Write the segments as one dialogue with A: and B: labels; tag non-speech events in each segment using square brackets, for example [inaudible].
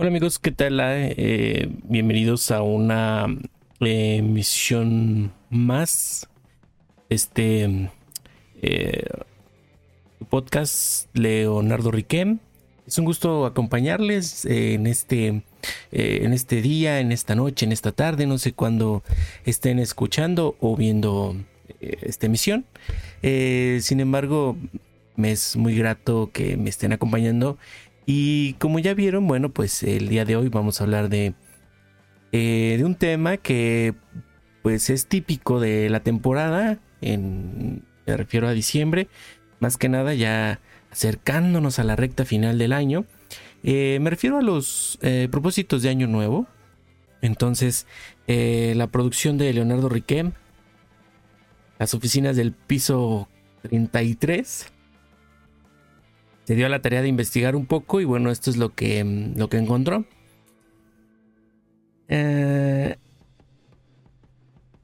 A: Hola amigos, ¿qué tal? Eh, bienvenidos a una eh, emisión más. Este eh, podcast Leonardo Riquem. Es un gusto acompañarles en este en este día, en esta noche, en esta tarde, no sé cuándo estén escuchando o viendo esta emisión. sin embargo, me es muy grato que me estén acompañando y como ya vieron, bueno, pues el día de hoy vamos a hablar de, eh, de un tema que pues es típico de la temporada, en, me refiero a diciembre, más que nada ya acercándonos a la recta final del año. Eh, me refiero a los eh, propósitos de año nuevo. Entonces, la producción de Leonardo Riquem, las oficinas del piso 33, se dio a la tarea de investigar un poco y bueno, esto es lo que, mm, lo que encontró. Eh,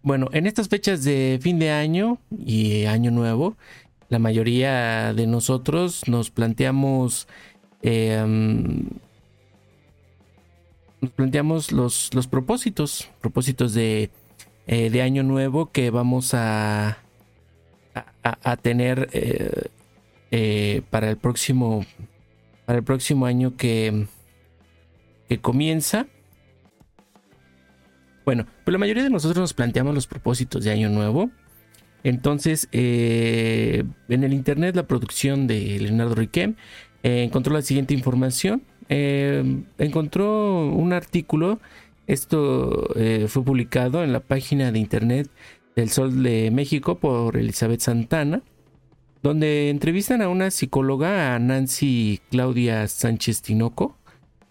A: bueno, en estas fechas de fin de año y año nuevo, la mayoría de nosotros nos planteamos em, nos planteamos los, los propósitos, propósitos de, eh, de, año nuevo que vamos a, a, tener eh, eh, para el próximo para el próximo año que, que comienza. Bueno, pues la mayoría de nosotros nos planteamos los propósitos de año nuevo. Entonces, eh, en el internet, la producción de Leonardo Riquem eh, encontró la siguiente información. encontró un artículo. Esto fue publicado en la página de internet del Sol de México por Elizabeth Santana donde entrevistan a una psicóloga, a Nancy Claudia Sánchez Tinoco,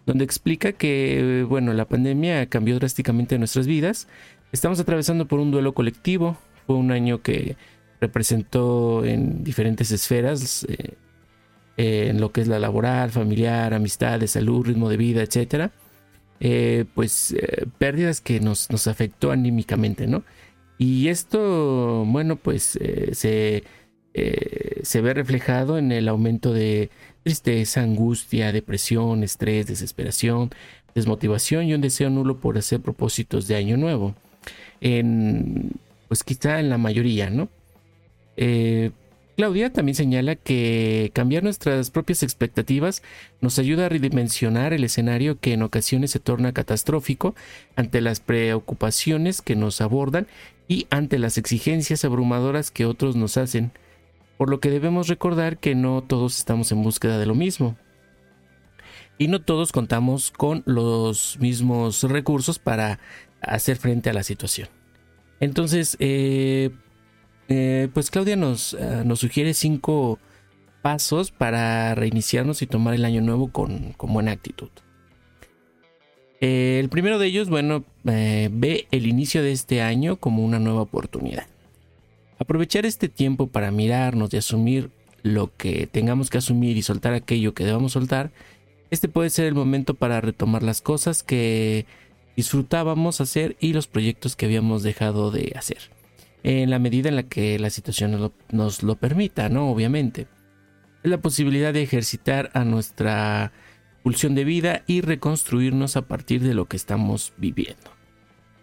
A: donde explica que, bueno, la pandemia cambió drásticamente nuestras vidas. Estamos atravesando por un duelo colectivo. Fue un año que representó en diferentes esferas, eh, en lo que es la laboral, familiar, amistades, salud, ritmo de vida, etc. Eh, pues eh, pérdidas que nos, nos afectó anímicamente, ¿no? Y esto, bueno, pues se eh, se ve reflejado en el aumento de tristeza, angustia, depresión, estrés, desesperación, desmotivación y un deseo nulo por hacer propósitos de año nuevo. En, pues quizá en la mayoría, ¿no? Eh, Claudia también señala que cambiar nuestras propias expectativas nos ayuda a redimensionar el escenario que en ocasiones se torna catastrófico ante las preocupaciones que nos abordan y ante las exigencias abrumadoras que otros nos hacen por lo que debemos recordar que no todos estamos en búsqueda de lo mismo. Y no todos contamos con los mismos recursos para hacer frente a la situación. Entonces, eh, eh, pues Claudia nos, eh, nos, sugiere cinco pasos para reiniciarnos y tomar el año nuevo con, con buena actitud. el primero de ellos, bueno, ve el inicio de este año como una nueva oportunidad. Aprovechar este tiempo para mirarnos y asumir lo que tengamos que asumir y soltar aquello que debamos soltar, este puede ser el momento para retomar las cosas que disfrutábamos hacer y los proyectos que habíamos dejado de hacer. En la medida en la que la situación nos lo, permita, ¿no? Obviamente. Es la posibilidad de ejercitar a nuestra pulsión de vida y reconstruirnos a partir de lo que estamos viviendo.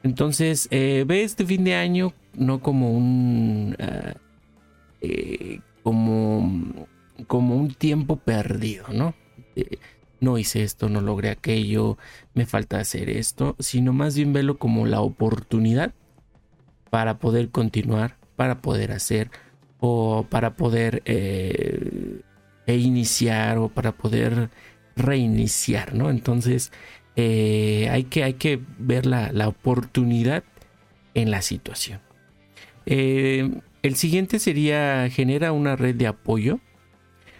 A: Entonces, eh, ve este fin de año no como un. Ah, eh, como, como un tiempo perdido, ¿no? Eh, no hice esto, no logré aquello, me falta hacer esto, sino más bien velo como la oportunidad para poder continuar, para poder hacer o para poder e iniciar o para poder reiniciar, ¿no? Entonces, eh, hay, que, hay que ver la, oportunidad en la situación. Eh, el siguiente sería genera una red de apoyo,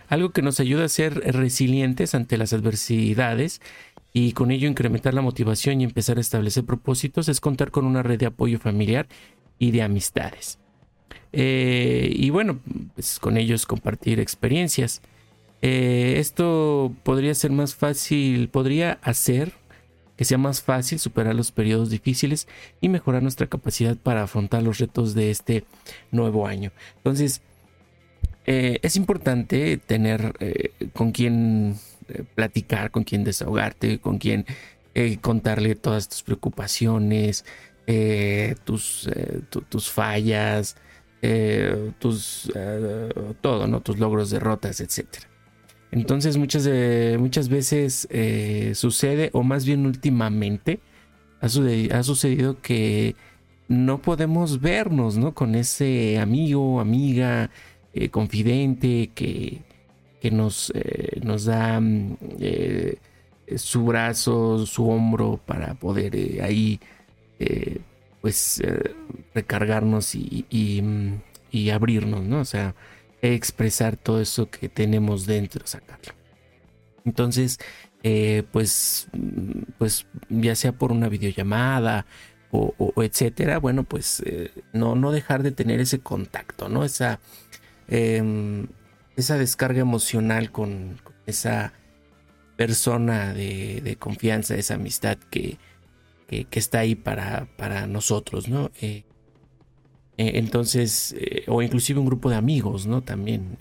A: algo que nos ayuda a ser resilientes ante las adversidades y con ello incrementar la motivación y empezar a establecer propósitos es contar con una red de apoyo familiar y de amistades. Eh, y bueno, pues con ellos compartir experiencias. esto podría ser más fácil, podría hacer que sea más fácil superar los periodos difíciles y mejorar nuestra capacidad para afrontar los retos de este nuevo año. Entonces, eh, es importante tener eh, con quien eh, platicar, con quien desahogarte, con quien contarle todas tus preocupaciones, tus, tus fallas, tus todo, ¿no? Tus logros, derrotas, etcétera. Entonces muchas, muchas veces sucede, o más bien últimamente, ha, sucedido que no podemos vernos, ¿no? Con ese amigo, amiga, eh, confidente que, que nos, eh, nos da mm, eh, su brazo, su hombro para poder ahí, pues, recargarnos y, y, mm, y, abrirnos, ¿no? O sea, expresar todo eso que tenemos dentro, sacarlo. Entonces, pues, mm, pues, ya sea por una videollamada, o, etcétera, bueno, pues eh, no, no dejar de tener ese contacto, ¿no? Esa, em, esa descarga emocional con, esa persona de, confianza, esa amistad que, que, está ahí para, para nosotros, ¿no? Eh, eh, entonces, o inclusive un grupo de amigos, ¿no? También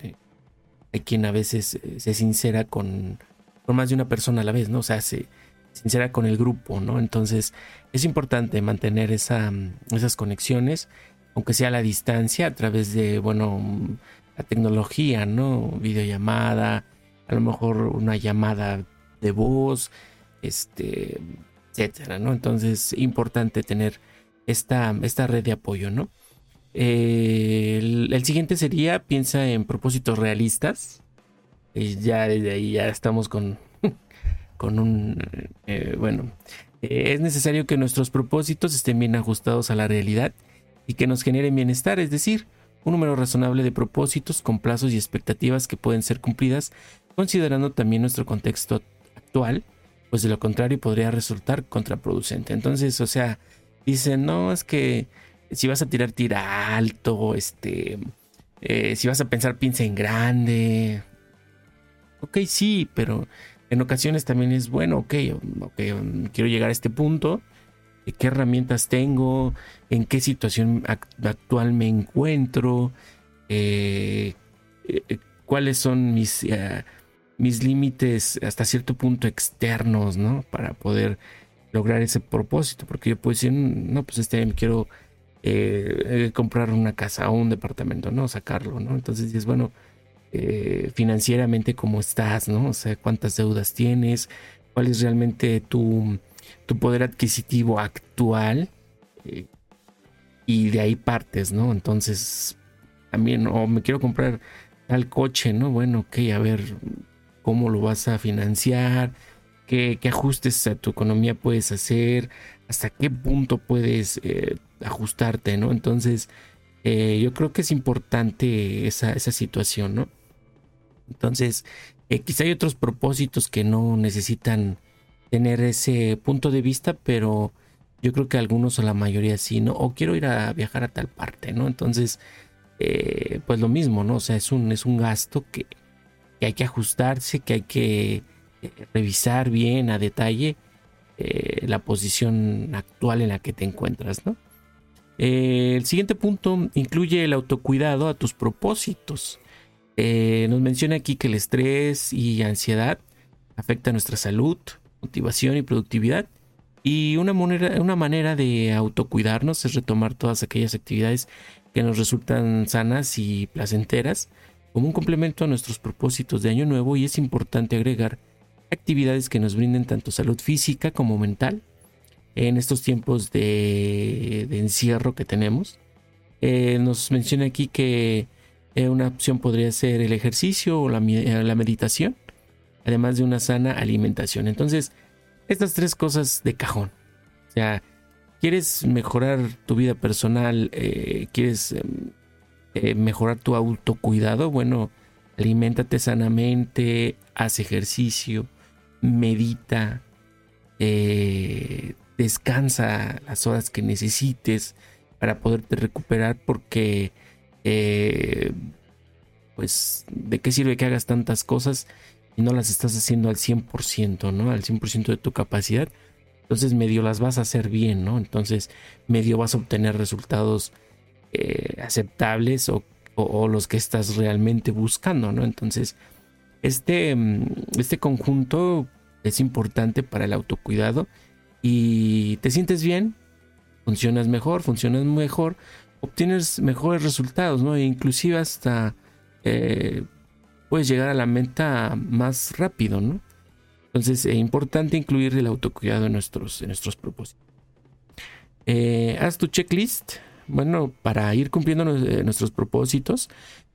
A: hay quien a veces se sincera con, más de una persona a la vez, ¿no? O sea, se sincera con el grupo, ¿no? Entonces es importante mantener esa, esas conexiones, aunque sea a la distancia, a través de, bueno, la tecnología, ¿no? Videollamada, a lo mejor una llamada de voz, este, etcétera, ¿no? Entonces, importante tener esta, esta red de apoyo, ¿no? Eh, el, siguiente sería, piensa en propósitos realistas. Y ya desde ahí ya estamos con [laughs] con un, eh, bueno, eh, es necesario que nuestros propósitos estén bien ajustados a la realidad y que nos generen bienestar, es decir, un número razonable de propósitos con plazos y expectativas que pueden ser cumplidas, considerando también nuestro contexto actual, pues de lo contrario podría resultar contraproducente. Entonces, o sea, dicen, no, es que si vas a tirar, tira alto, este, eh, si vas a pensar, piensa en grande. Ok, sí, pero en ocasiones también es bueno, ok, okay quiero llegar a este punto, qué herramientas tengo, en qué situación actual me encuentro, eh, eh, cuáles son mis, eh, mis límites hasta cierto punto externos, ¿no? Para poder lograr ese propósito, porque yo puedo decir, no, pues este año quiero comprar una casa o un departamento, ¿no? Sacarlo, ¿no? Entonces es bueno, eh, financieramente cómo estás, ¿no? O sea, cuántas deudas tienes, cuál es realmente tu, tu poder adquisitivo actual. Eh, y de ahí partes, ¿no? Entonces, también, o me quiero comprar tal coche, ¿no? Bueno, ok, a ver cómo lo vas a financiar, qué, ajustes a tu economía puedes hacer, hasta qué punto puedes eh, ajustarte, ¿no? Entonces, yo creo que es importante esa, esa situación, ¿no? Entonces, eh, quizá hay otros propósitos que no necesitan tener ese punto de vista, pero yo creo que algunos o la mayoría sí, ¿no? O quiero ir a viajar a tal parte, ¿no? Entonces, eh, pues lo mismo, ¿no? O sea, es un, es un gasto que, hay que ajustarse, que hay que eh, revisar bien a detalle la posición actual en la que te encuentras, ¿no? el siguiente punto incluye el autocuidado a tus propósitos. Eh, nos menciona aquí que el estrés y ansiedad afecta nuestra salud, motivación y productividad. Y una manera, una manera de autocuidarnos es retomar todas aquellas actividades que nos resultan sanas y placenteras como un complemento a nuestros propósitos de año nuevo y es importante agregar actividades que nos brinden tanto salud física como mental en estos tiempos de, encierro que tenemos. Eh, nos menciona aquí que eh, una opción podría ser el ejercicio o la, eh, la, meditación, además de una sana alimentación. Entonces, estas tres cosas de cajón. O sea, quieres mejorar tu vida personal, quieres em, mejorar tu autocuidado, bueno, aliméntate sanamente, haz ejercicio, medita, descansa las horas que necesites para poderte recuperar porque eh, pues, ¿de qué sirve que hagas tantas cosas y no las estás haciendo al 100%, ¿no? Al 100% de tu capacidad. Entonces medio las vas a hacer bien, ¿no? Entonces medio vas a obtener resultados eh, aceptables o, los que estás realmente buscando, ¿no? Entonces Este, mm, este conjunto es importante para el autocuidado y te sientes bien, funcionas mejor, funcionas mejor, obtienes mejores resultados, ¿no? E inclusive hasta eh, puedes llegar a la meta más rápido, ¿no? Entonces es importante incluir el autocuidado en nuestros, en nuestros propósitos. Eh, haz tu checklist. Bueno, para ir cumpliendo eh, nuestros propósitos,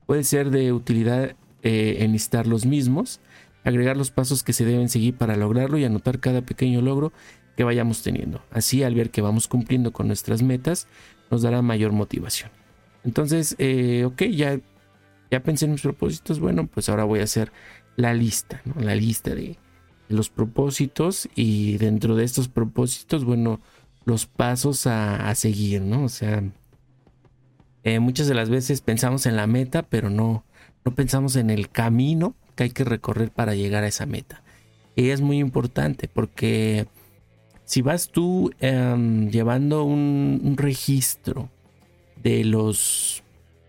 A: puede ser de utilidad eh, enlistar los mismos, agregar los pasos que se deben seguir para lograrlo y anotar cada pequeño logro que vayamos teniendo. Así, al ver que vamos cumpliendo con nuestras metas, nos dará mayor motivación. Entonces, eh, ok, ya, ya pensé en mis propósitos. Bueno, pues ahora voy a hacer la lista. La lista de, los propósitos y dentro de estos propósitos, bueno, los pasos a, seguir, ¿no? O sea, eh, muchas de las veces pensamos en la meta, pero no, no pensamos en el camino que hay que recorrer para llegar a esa meta. Y es muy importante porque si vas tú em, llevando un, registro de los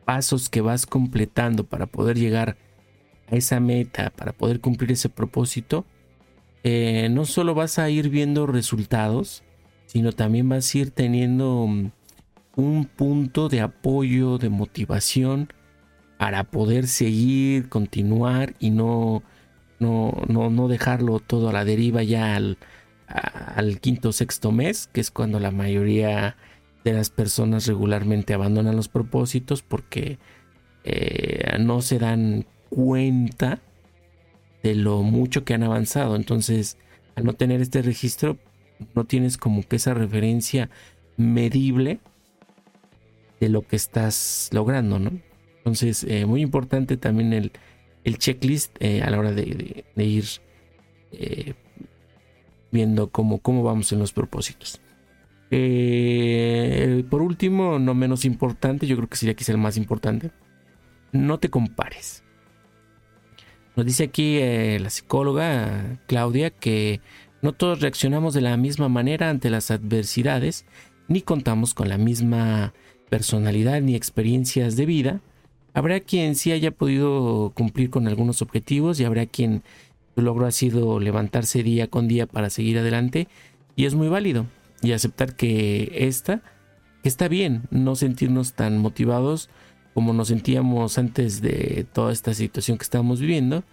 A: pasos que vas completando para poder llegar a esa meta, para poder cumplir ese propósito, eh, no solo vas a ir viendo resultados, sino también vas a ir teniendo un punto de apoyo, de motivación para poder seguir, continuar y no, no, no, no dejarlo todo a la deriva ya al, quinto o sexto mes, que es cuando la mayoría de las personas regularmente abandonan los propósitos porque eh, no se dan cuenta de lo mucho que han avanzado. Entonces, al no tener este registro, no tienes como que esa referencia medible de lo que estás logrando, ¿no? Entonces, eh, muy importante también el, checklist eh, a la hora de, ir viendo cómo, cómo vamos en los propósitos. Eh, por último, no menos importante, yo creo que sería quizá el más importante, no te compares. Nos dice aquí eh, la psicóloga Claudia que no todos reaccionamos de la misma manera ante las adversidades, ni contamos con la misma personalidad ni experiencias de vida. Habrá quien sí haya podido cumplir con algunos objetivos y habrá quien su logro ha sido levantarse día con día para seguir adelante y es muy válido. Y aceptar que esta, está bien, no sentirnos tan motivados como nos sentíamos antes de toda esta situación que estábamos viviendo.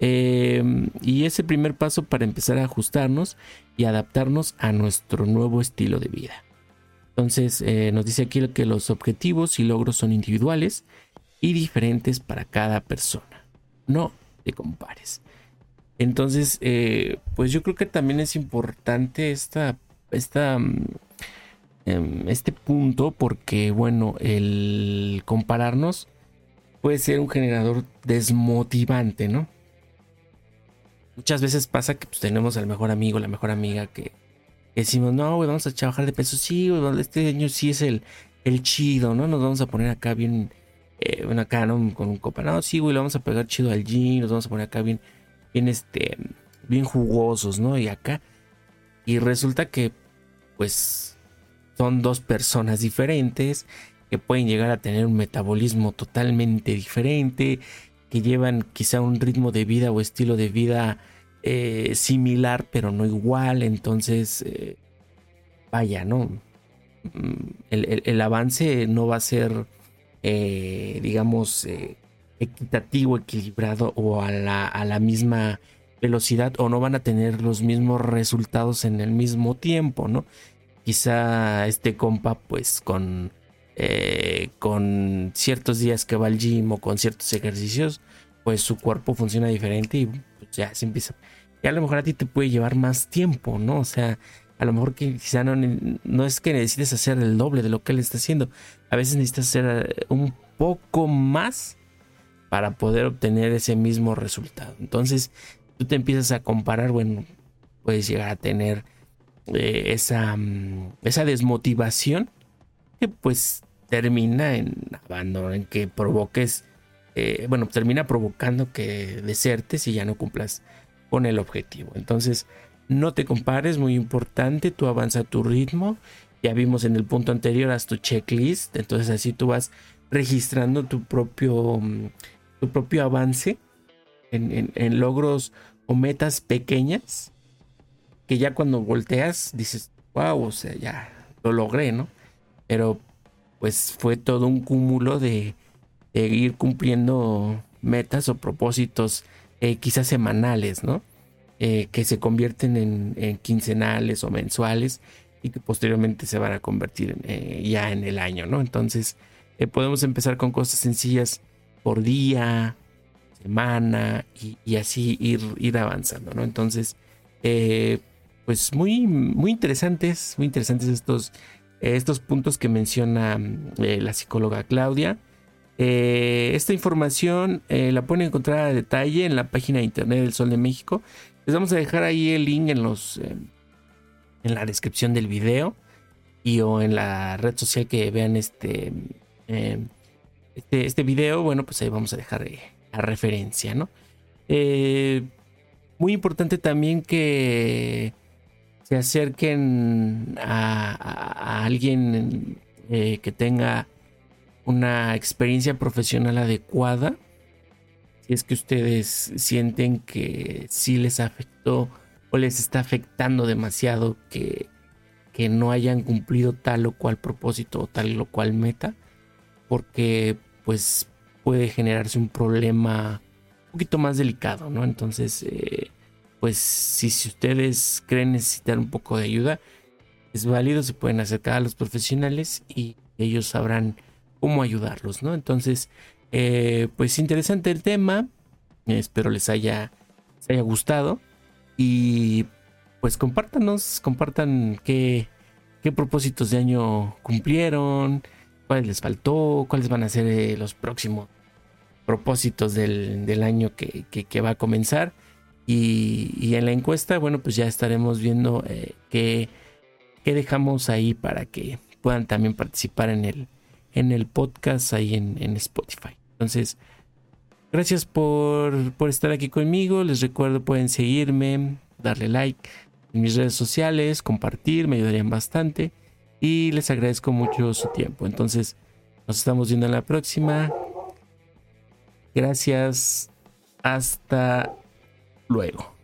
A: Eh, y ese primer paso para empezar a ajustarnos y adaptarnos a nuestro nuevo estilo de vida. Entonces eh, nos dice aquí que los objetivos y logros son individuales y diferentes para cada persona. No te compares. Entonces, eh, pues yo creo que también es importante esta, esta, mm, em, este punto porque, bueno, el compararnos puede ser un generador desmotivante, ¿no? Muchas veces pasa que pues, tenemos al mejor amigo, la mejor amiga que, decimos, no, vamos a trabajar de peso. Sí, este año sí es el, el chido, ¿no? Nos vamos a poner acá bien, eh, acá, ¿no? Con un copa. No, sí, güey, le vamos a pegar chido al gym, nos vamos a poner acá bien bien este, bien jugosos, ¿no? Y acá. Y resulta que, pues, son dos personas diferentes que pueden llegar a tener un metabolismo totalmente diferente, que llevan quizá un ritmo de vida o estilo de vida eh, similar, pero no igual. Entonces, eh, vaya, ¿no? Mm, el, avance no va a ser, eh, digamos, equitativo, equilibrado o a la, a la misma velocidad o no van a tener los mismos resultados en el mismo tiempo, ¿no? Quizá este compa pues con, eh, con ciertos días que va al gym o con ciertos ejercicios, pues su cuerpo funciona diferente y pues, ya se empieza. Y a lo mejor a ti te puede llevar más tiempo, ¿no? O sea, a lo mejor que quizá no, no es que necesites hacer el doble de lo que él está haciendo. A veces necesitas hacer eh, un poco más para poder obtener ese mismo resultado. Entonces, tú te empiezas a comparar, bueno, puedes llegar a tener eh, esa, mm, esa desmotivación que pues termina en abandono, en que provoques, eh, bueno, termina provocando que desertes y ya no cumplas con el objetivo. Entonces, no te compares, muy importante, tú avanza a tu ritmo. Ya vimos en el punto anterior, haz tu checklist, entonces así tú vas registrando tu propio mm, tu propio avance en, logros o metas pequeñas que ya cuando volteas dices, wow, o sea, ya lo logré, ¿no? Pero pues fue todo un cúmulo de, ir cumpliendo metas o propósitos eh, quizás semanales, ¿no? Eh, que se convierten en, quincenales o mensuales y que posteriormente se van a convertir eh, ya en el año, ¿no? Entonces podemos empezar con cosas sencillas por día, semana y, así ir, ir, avanzando, ¿no? Entonces, pues muy, muy interesantes, muy interesantes estos, estos puntos que menciona la psicóloga Claudia. Eh, esta información eh, la pueden encontrar a detalle en la página de internet del Sol de México. Les vamos a dejar ahí el link en los eh, en la descripción del video y o en la red social que vean este este, este, video. Bueno, pues ahí vamos a dejar la referencia, ¿no? muy importante también que se acerquen a alguien que tenga una experiencia profesional adecuada. Si es que ustedes sienten que sí les afectó o les está afectando demasiado que, que no hayan cumplido tal o cual propósito o tal o cual meta. Porque pues puede generarse un problema un poquito más delicado, ¿no? Entonces, eh, pues si, si ustedes creen necesitar un poco de ayuda, es válido, se pueden acercar a los profesionales y ellos sabrán cómo ayudarlos, ¿no? Entonces, eh, pues interesante el tema. Espero les haya, haya gustado. Y pues compártanos, compartan qué, qué propósitos de año cumplieron, cuáles les faltó, cuáles van a ser eh, los próximos propósitos del, año que, que, va a comenzar. Y, y, en la encuesta, bueno, pues ya estaremos viendo eh, qué, qué dejamos ahí para que puedan también participar en el, en el podcast ahí en, Spotify. Entonces, gracias por, por, estar aquí conmigo. Les recuerdo, pueden seguirme, darle like en mis redes sociales, compartir, me ayudarían bastante. Y les agradezco mucho su tiempo. Entonces, nos estamos viendo en la próxima. Gracias. Hasta luego.